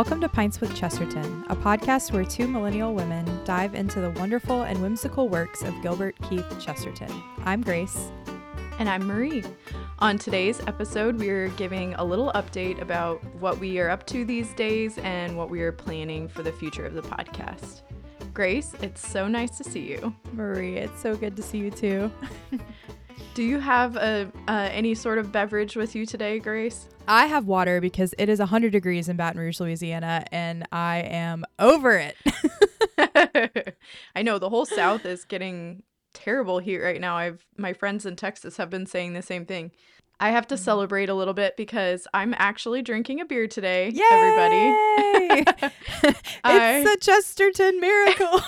Welcome to Pints with Chesterton, a podcast where two millennial women dive into the wonderful and whimsical works of Gilbert Keith Chesterton. I'm Grace. And I'm Marie. On today's episode, we're giving a little update about what we are up to these days and what we are planning for the future of the podcast. Grace, it's so nice to see you. Marie, it's so good to see you too. Do you have a uh, any sort of beverage with you today, Grace? I have water because it is 100 degrees in Baton Rouge, Louisiana, and I am over it. I know the whole South is getting terrible heat right now. I've my friends in Texas have been saying the same thing. I have to mm-hmm. celebrate a little bit because I'm actually drinking a beer today, Yay! everybody. it's I, a Chesterton miracle.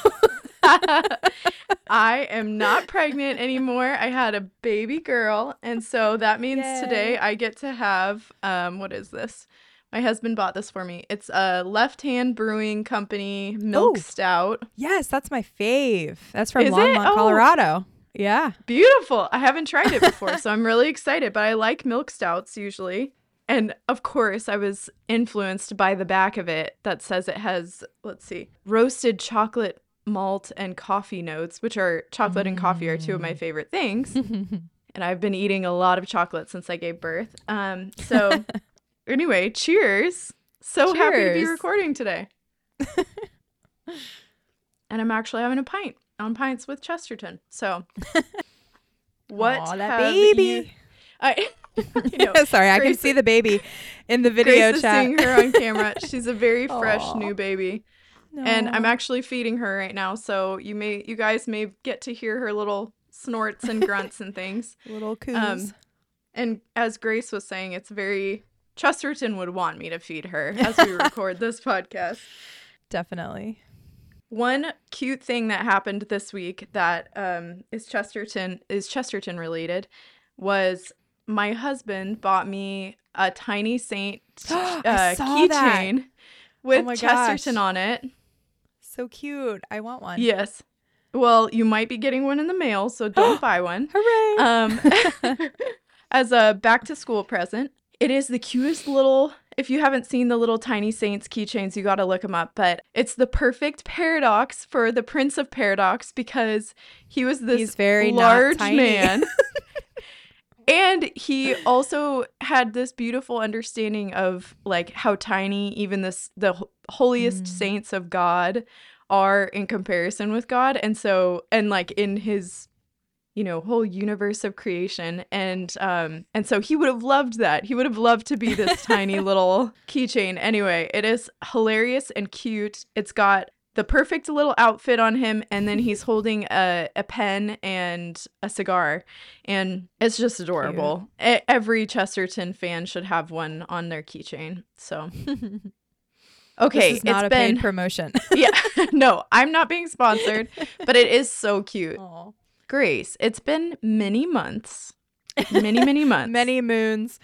I am not pregnant anymore. I had a baby girl, and so that means Yay. today I get to have um what is this? My husband bought this for me. It's a Left Hand Brewing Company milk Ooh. stout. Yes, that's my fave. That's from is Longmont, oh. Colorado. Yeah. Beautiful. I haven't tried it before, so I'm really excited, but I like milk stouts usually. And of course, I was influenced by the back of it that says it has, let's see, roasted chocolate malt and coffee notes, which are chocolate mm. and coffee are two of my mm. favorite things. and I've been eating a lot of chocolate since I gave birth. Um, so anyway, cheers. So cheers. happy to be recording today. and I'm actually having a pint on Pints with Chesterton. So what Aww, that baby. You, I know, Sorry, Grace, I can see the baby in the video Grace chat. Is seeing her on camera. She's a very fresh Aww. new baby. No. And I'm actually feeding her right now, so you may you guys may get to hear her little snorts and grunts and things. Little coos. Um, and as Grace was saying, it's very Chesterton would want me to feed her as we record this podcast. Definitely. One cute thing that happened this week that um, is Chesterton is Chesterton related was my husband bought me a tiny saint uh, keychain with oh Chesterton on it. So cute. I want one. Yes. Well, you might be getting one in the mail, so don't buy one. Hooray! Um, as a back to school present, it is the cutest little. If you haven't seen the little tiny saints keychains, you got to look them up. But it's the perfect paradox for the Prince of Paradox because he was this He's very large man. and he also had this beautiful understanding of like how tiny even this the holiest mm. saints of god are in comparison with god. And so and like in his you know whole universe of creation. And um and so he would have loved that. He would have loved to be this tiny little keychain. Anyway it is hilarious and cute. It's got the perfect little outfit on him and then he's holding a, a pen and a cigar and it's just adorable. Every chesterton fan should have one on their keychain so. Okay it's not a been, paid promotion. Yeah no i'm not being sponsored but it is so cute. Aww. grace it's been many months. Many many months. Many moons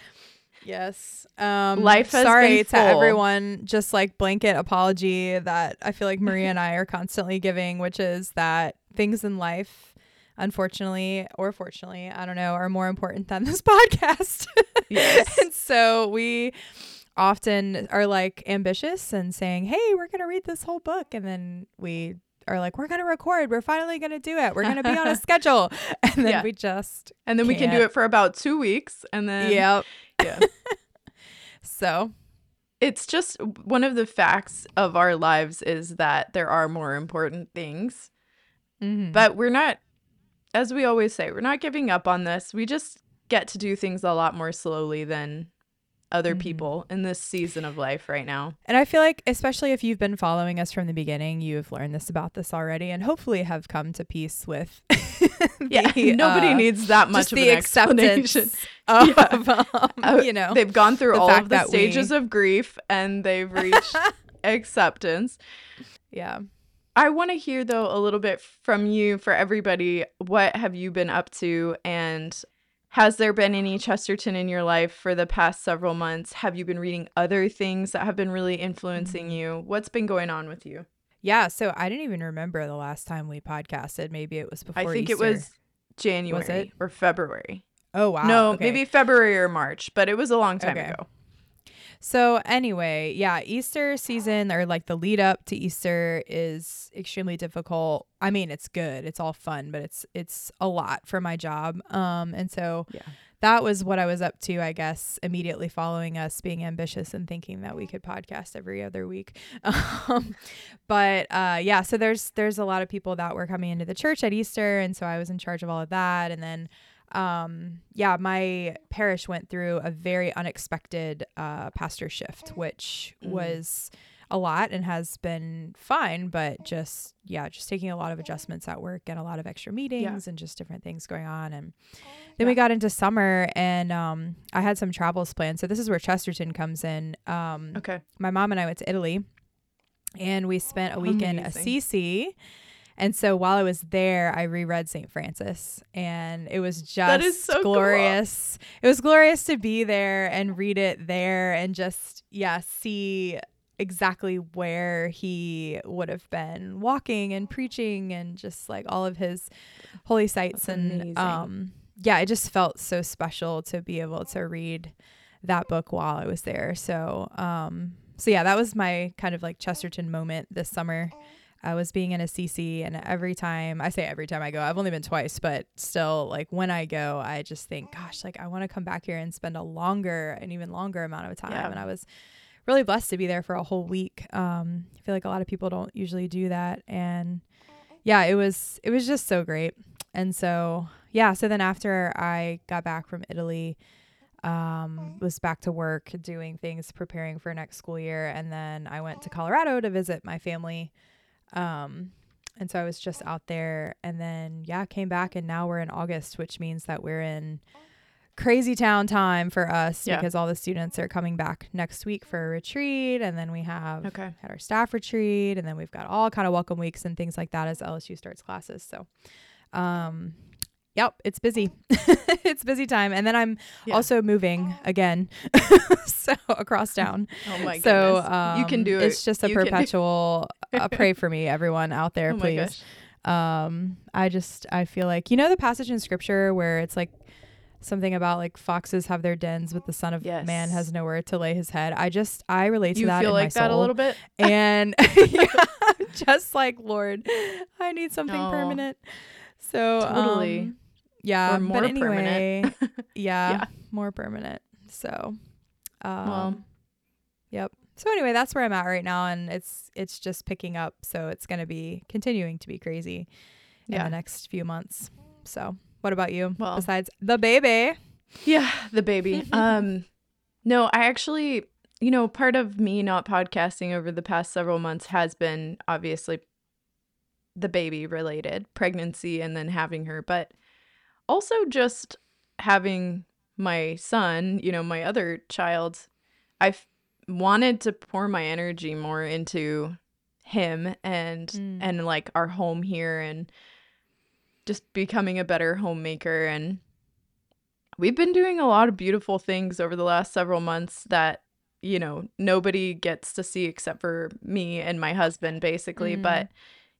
Yes. Um, Life has sorry to everyone. Just like blanket apology that I feel like Maria and I are constantly giving, which is that things in life, unfortunately or fortunately, I don't know, are more important than this podcast. Yes. and so we often are like ambitious and saying, "Hey, we're gonna read this whole book," and then we are like, we're gonna record. We're finally gonna do it. We're gonna be on a schedule, and then yeah. we just and then can't. we can do it for about two weeks, and then yep, yeah. so it's just one of the facts of our lives is that there are more important things. Mm-hmm. But we're not, as we always say, we're not giving up on this. We just get to do things a lot more slowly than other mm-hmm. people in this season of life right now. And I feel like, especially if you've been following us from the beginning, you've learned this about this already and hopefully have come to peace with. the, yeah, nobody uh, needs that much of the acceptance of, yeah. um, you know, they've gone through all of the stages we... of grief and they've reached acceptance. Yeah. I want to hear though a little bit from you for everybody. What have you been up to and has there been any Chesterton in your life for the past several months? Have you been reading other things that have been really influencing mm-hmm. you? What's been going on with you? Yeah, so I didn't even remember the last time we podcasted. Maybe it was before. I think Easter. it was January was it? or February. Oh wow. No, okay. maybe February or March, but it was a long time okay. ago. So anyway, yeah, Easter season or like the lead up to Easter is extremely difficult. I mean, it's good. It's all fun, but it's it's a lot for my job. Um and so yeah. that was what I was up to, I guess, immediately following us being ambitious and thinking that we could podcast every other week. Um, but uh yeah, so there's there's a lot of people that were coming into the church at Easter and so I was in charge of all of that and then um, yeah, my parish went through a very unexpected uh, pastor shift, which mm. was a lot and has been fine, but just yeah, just taking a lot of adjustments at work and a lot of extra meetings yeah. and just different things going on. And then yeah. we got into summer and um, I had some travels planned. So this is where Chesterton comes in. Um, okay. My mom and I went to Italy and we spent a week Amazing. in Assisi and so while I was there, I reread St. Francis and it was just so glorious. Cool. It was glorious to be there and read it there and just, yeah, see exactly where he would have been walking and preaching and just like all of his holy sites That's and amazing. um yeah, it just felt so special to be able to read that book while I was there. So um so yeah, that was my kind of like Chesterton moment this summer. I was being in Assisi, and every time I say every time I go, I've only been twice, but still, like when I go, I just think, gosh, like I want to come back here and spend a longer, an even longer amount of time. Yeah. And I was really blessed to be there for a whole week. Um, I feel like a lot of people don't usually do that, and yeah, it was it was just so great. And so yeah, so then after I got back from Italy, um, was back to work doing things, preparing for next school year, and then I went to Colorado to visit my family. Um, and so I was just out there and then, yeah, came back and now we're in August, which means that we're in crazy town time for us yeah. because all the students are coming back next week for a retreat and then we have okay. had our staff retreat and then we've got all kind of welcome weeks and things like that as LSU starts classes. So um Yep, it's busy. it's busy time. And then I'm yeah. also moving again. so across town. Oh my so, goodness. Um, you can do it. It's just a you perpetual uh, pray for me, everyone out there, oh please. Um, I just I feel like you know the passage in scripture where it's like something about like foxes have their dens, but the Son of yes. Man has nowhere to lay his head. I just I relate to you that. feel like that soul. a little bit, and yeah, just like Lord, I need something oh, permanent. So totally. Um, yeah, or more but anyway, yeah, yeah, more permanent. So, um, well, yep. So anyway, that's where I'm at right now, and it's it's just picking up. So it's gonna be continuing to be crazy in yeah. the next few months. So, what about you? Well, besides the baby? Yeah, the baby. um, no, I actually, you know, part of me not podcasting over the past several months has been obviously the baby related, pregnancy, and then having her, but also just having my son, you know, my other child, I wanted to pour my energy more into him and mm. and like our home here and just becoming a better homemaker and we've been doing a lot of beautiful things over the last several months that you know nobody gets to see except for me and my husband basically mm. but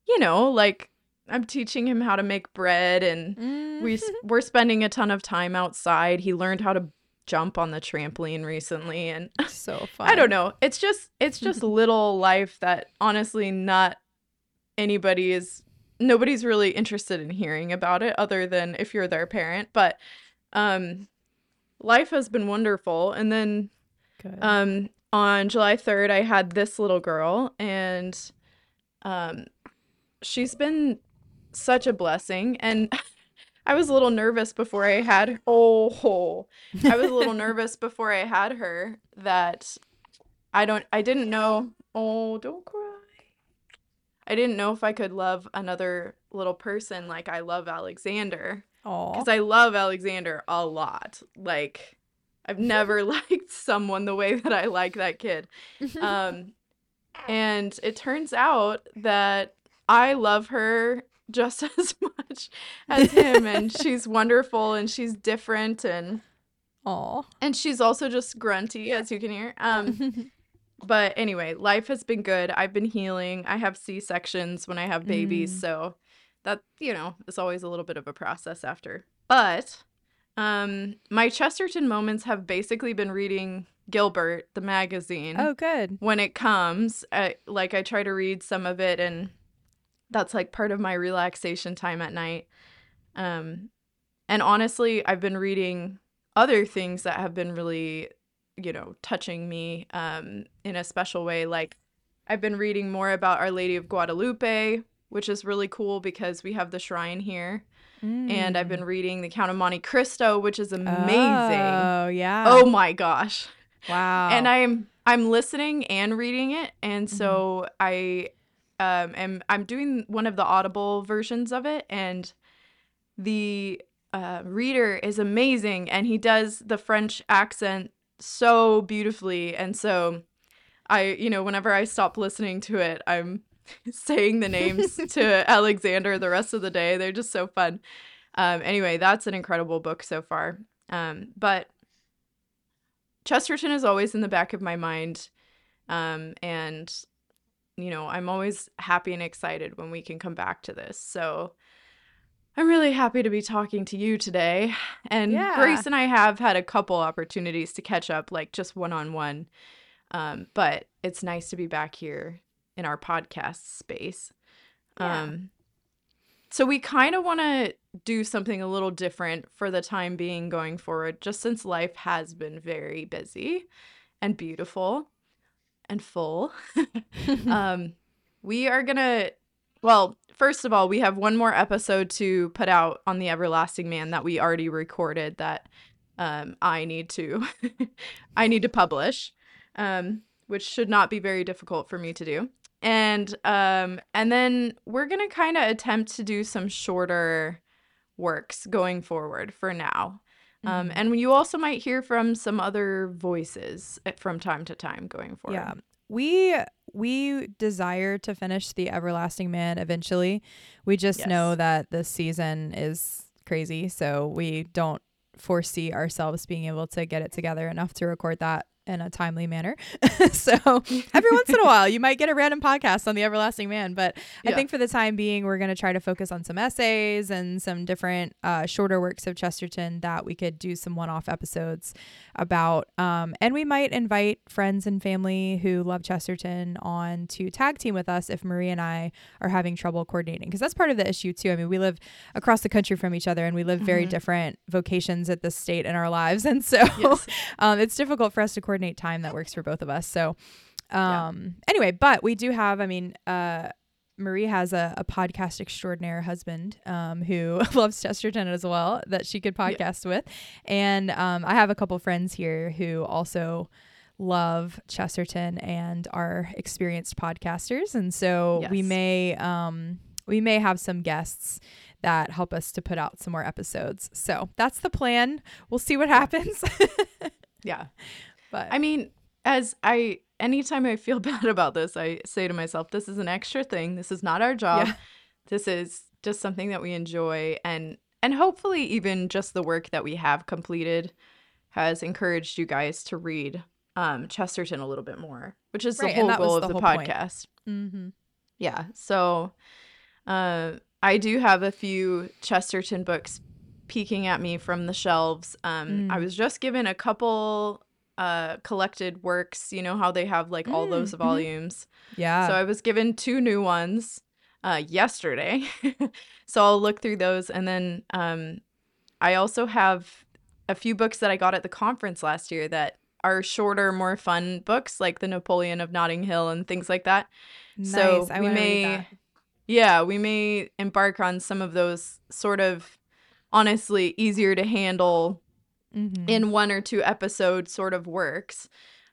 you know like I'm teaching him how to make bread and mm. we we're spending a ton of time outside. He learned how to jump on the trampoline recently and so fun. I don't know. It's just it's just little life that honestly not anybody is nobody's really interested in hearing about it other than if you're their parent, but um life has been wonderful and then Good. um on July 3rd I had this little girl and um she's been such a blessing. And I was a little nervous before I had oh, I was a little nervous before I had her that I don't I didn't know oh don't cry. I didn't know if I could love another little person like I love Alexander. Because I love Alexander a lot. Like I've never liked someone the way that I like that kid. Um, and it turns out that I love her just as much as him and she's wonderful and she's different and Aww. And she's also just grunty, as you can hear. Um but anyway, life has been good. I've been healing. I have C sections when I have babies, mm. so that you know, is always a little bit of a process after. But um my Chesterton moments have basically been reading Gilbert, the magazine. Oh, good. When it comes, I, like I try to read some of it, and that's like part of my relaxation time at night. Um, and honestly, I've been reading other things that have been really, you know, touching me um, in a special way. Like I've been reading more about Our Lady of Guadalupe, which is really cool because we have the shrine here. Mm. And I've been mm. reading The Count of Monte Cristo, which is amazing. Oh, yeah. Oh my gosh. Wow. And I'm I'm listening and reading it, and so mm-hmm. I um am I'm doing one of the audible versions of it, and the uh, reader is amazing, and he does the French accent so beautifully, and so I you know whenever I stop listening to it, I'm saying the names to Alexander the rest of the day. They're just so fun. Um, anyway, that's an incredible book so far. Um, but Chesterton is always in the back of my mind. Um, and, you know, I'm always happy and excited when we can come back to this. So I'm really happy to be talking to you today. And yeah. Grace and I have had a couple opportunities to catch up, like just one on one. But it's nice to be back here in our podcast space. Yeah. Um, so we kind of want to do something a little different for the time being going forward, just since life has been very busy and beautiful and full. um, we are going to, well, first of all, we have one more episode to put out on the Everlasting Man that we already recorded that um, I need to, I need to publish, um, which should not be very difficult for me to do and um and then we're gonna kind of attempt to do some shorter works going forward for now um, mm-hmm. and you also might hear from some other voices eh, from time to time going forward yeah we we desire to finish the everlasting man eventually we just yes. know that this season is crazy so we don't foresee ourselves being able to get it together enough to record that in a timely manner. so every once in a while, you might get a random podcast on the Everlasting Man. But yeah. I think for the time being, we're going to try to focus on some essays and some different uh, shorter works of Chesterton that we could do some one off episodes about. Um, and we might invite friends and family who love Chesterton on to tag team with us if Marie and I are having trouble coordinating. Because that's part of the issue, too. I mean, we live across the country from each other and we live very mm-hmm. different vocations at this state in our lives. And so yes. um, it's difficult for us to coordinate time that works for both of us. So, um, yeah. anyway, but we do have, I mean, uh, Marie has a, a podcast extraordinaire husband um, who loves Chesterton as well that she could podcast yeah. with. And um, I have a couple friends here who also love Chesterton and are experienced podcasters. And so yes. we may um, we may have some guests that help us to put out some more episodes. So that's the plan. We'll see what happens. yeah. But I mean, as I anytime I feel bad about this, I say to myself, this is an extra thing. This is not our job. Yeah. This is just something that we enjoy and and hopefully even just the work that we have completed has encouraged you guys to read um, Chesterton a little bit more, which is right, the whole goal of the, the podcast. Mm-hmm. Yeah. So uh, I do have a few Chesterton books peeking at me from the shelves. Um, mm. I was just given a couple uh collected works you know how they have like all those mm, mm-hmm. volumes yeah so i was given two new ones uh yesterday so i'll look through those and then um i also have a few books that i got at the conference last year that are shorter more fun books like the napoleon of notting hill and things like that nice. so I we may yeah we may embark on some of those sort of honestly easier to handle mm-hmm. in one or two episode sort of works.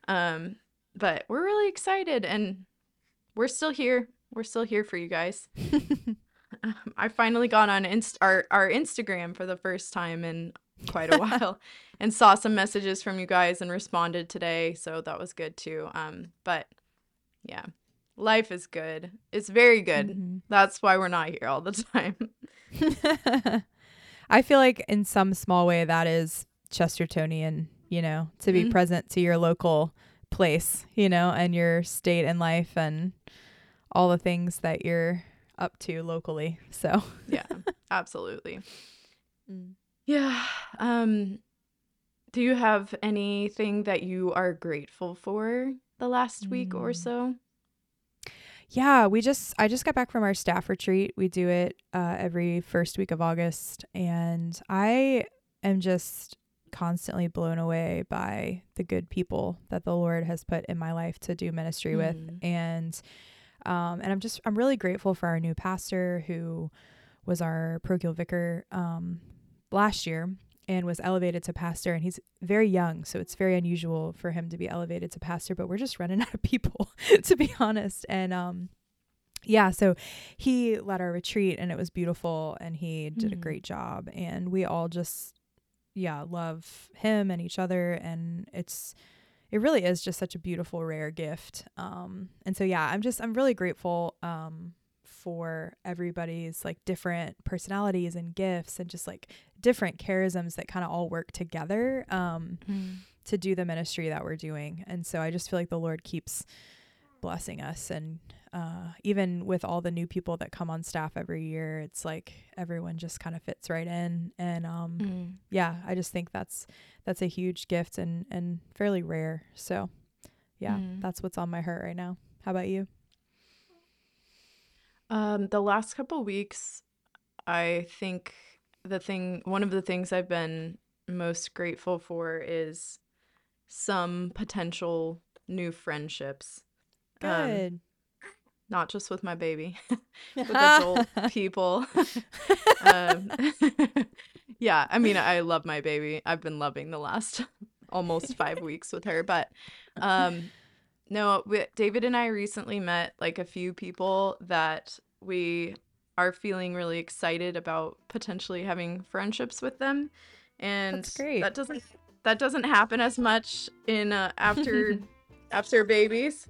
Um, but we're really excited and we're still here. We're still here for you guys. I finally got on Inst- our, our Instagram for the first time in quite a while and saw some messages from you guys and responded today. So that was good too. Um, but yeah, life is good. It's very good. Mm-hmm. That's why we're not here all the time. I feel like in some small way that is Chestertonian, you know, to be mm-hmm. present to your local place, you know, and your state in life and all the things that you're up to locally. So, yeah, absolutely. Mm. Yeah. Um Do you have anything that you are grateful for the last mm. week or mm. so? Yeah, we just I just got back from our staff retreat. We do it uh, every first week of August, and I am just constantly blown away by the good people that the Lord has put in my life to do ministry mm. with, and um, and I'm just I'm really grateful for our new pastor who was our parochial vicar um, last year and was elevated to pastor and he's very young so it's very unusual for him to be elevated to pastor but we're just running out of people to be honest and um yeah so he led our retreat and it was beautiful and he did mm. a great job and we all just yeah love him and each other and it's it really is just such a beautiful rare gift um and so yeah i'm just i'm really grateful um for everybody's like different personalities and gifts and just like different charisms that kind of all work together um, mm. to do the ministry that we're doing. And so I just feel like the Lord keeps blessing us and uh, even with all the new people that come on staff every year, it's like everyone just kind of fits right in. And um, mm. yeah, I just think that's that's a huge gift and and fairly rare. So yeah, mm. that's what's on my heart right now. How about you? Um, the last couple weeks, I think the thing, one of the things I've been most grateful for is some potential new friendships. Um, Good. Um, not just with my baby, with adult people. um, yeah, I mean, I love my baby. I've been loving the last almost five weeks with her, but um, no, we, David and I recently met like a few people that we are feeling really excited about potentially having friendships with them. And that doesn't that doesn't happen as much in uh, after after babies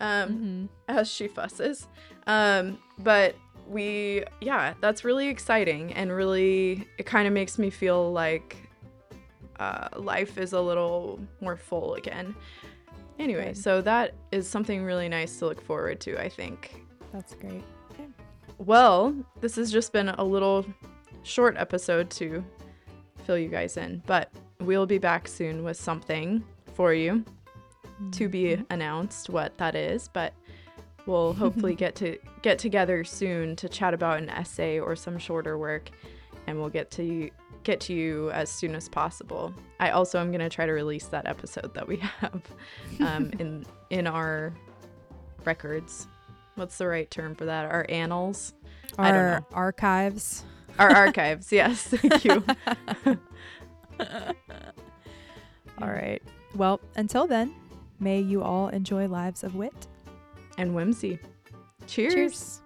um mm-hmm. as she fusses. Um but we yeah, that's really exciting and really it kind of makes me feel like uh, life is a little more full again. Anyway, Good. so that is something really nice to look forward to, I think. That's great. Okay. Well, this has just been a little short episode to fill you guys in, but we'll be back soon with something for you mm-hmm. to be mm-hmm. announced what that is, but we'll hopefully get to get together soon to chat about an essay or some shorter work and we'll get to get to you as soon as possible. I also am going to try to release that episode that we have um, in in our records. What's the right term for that? Our annals? Our I don't know. archives. Our archives. yes. Thank you. all right. Well, until then, may you all enjoy lives of wit and whimsy. Cheers. Cheers.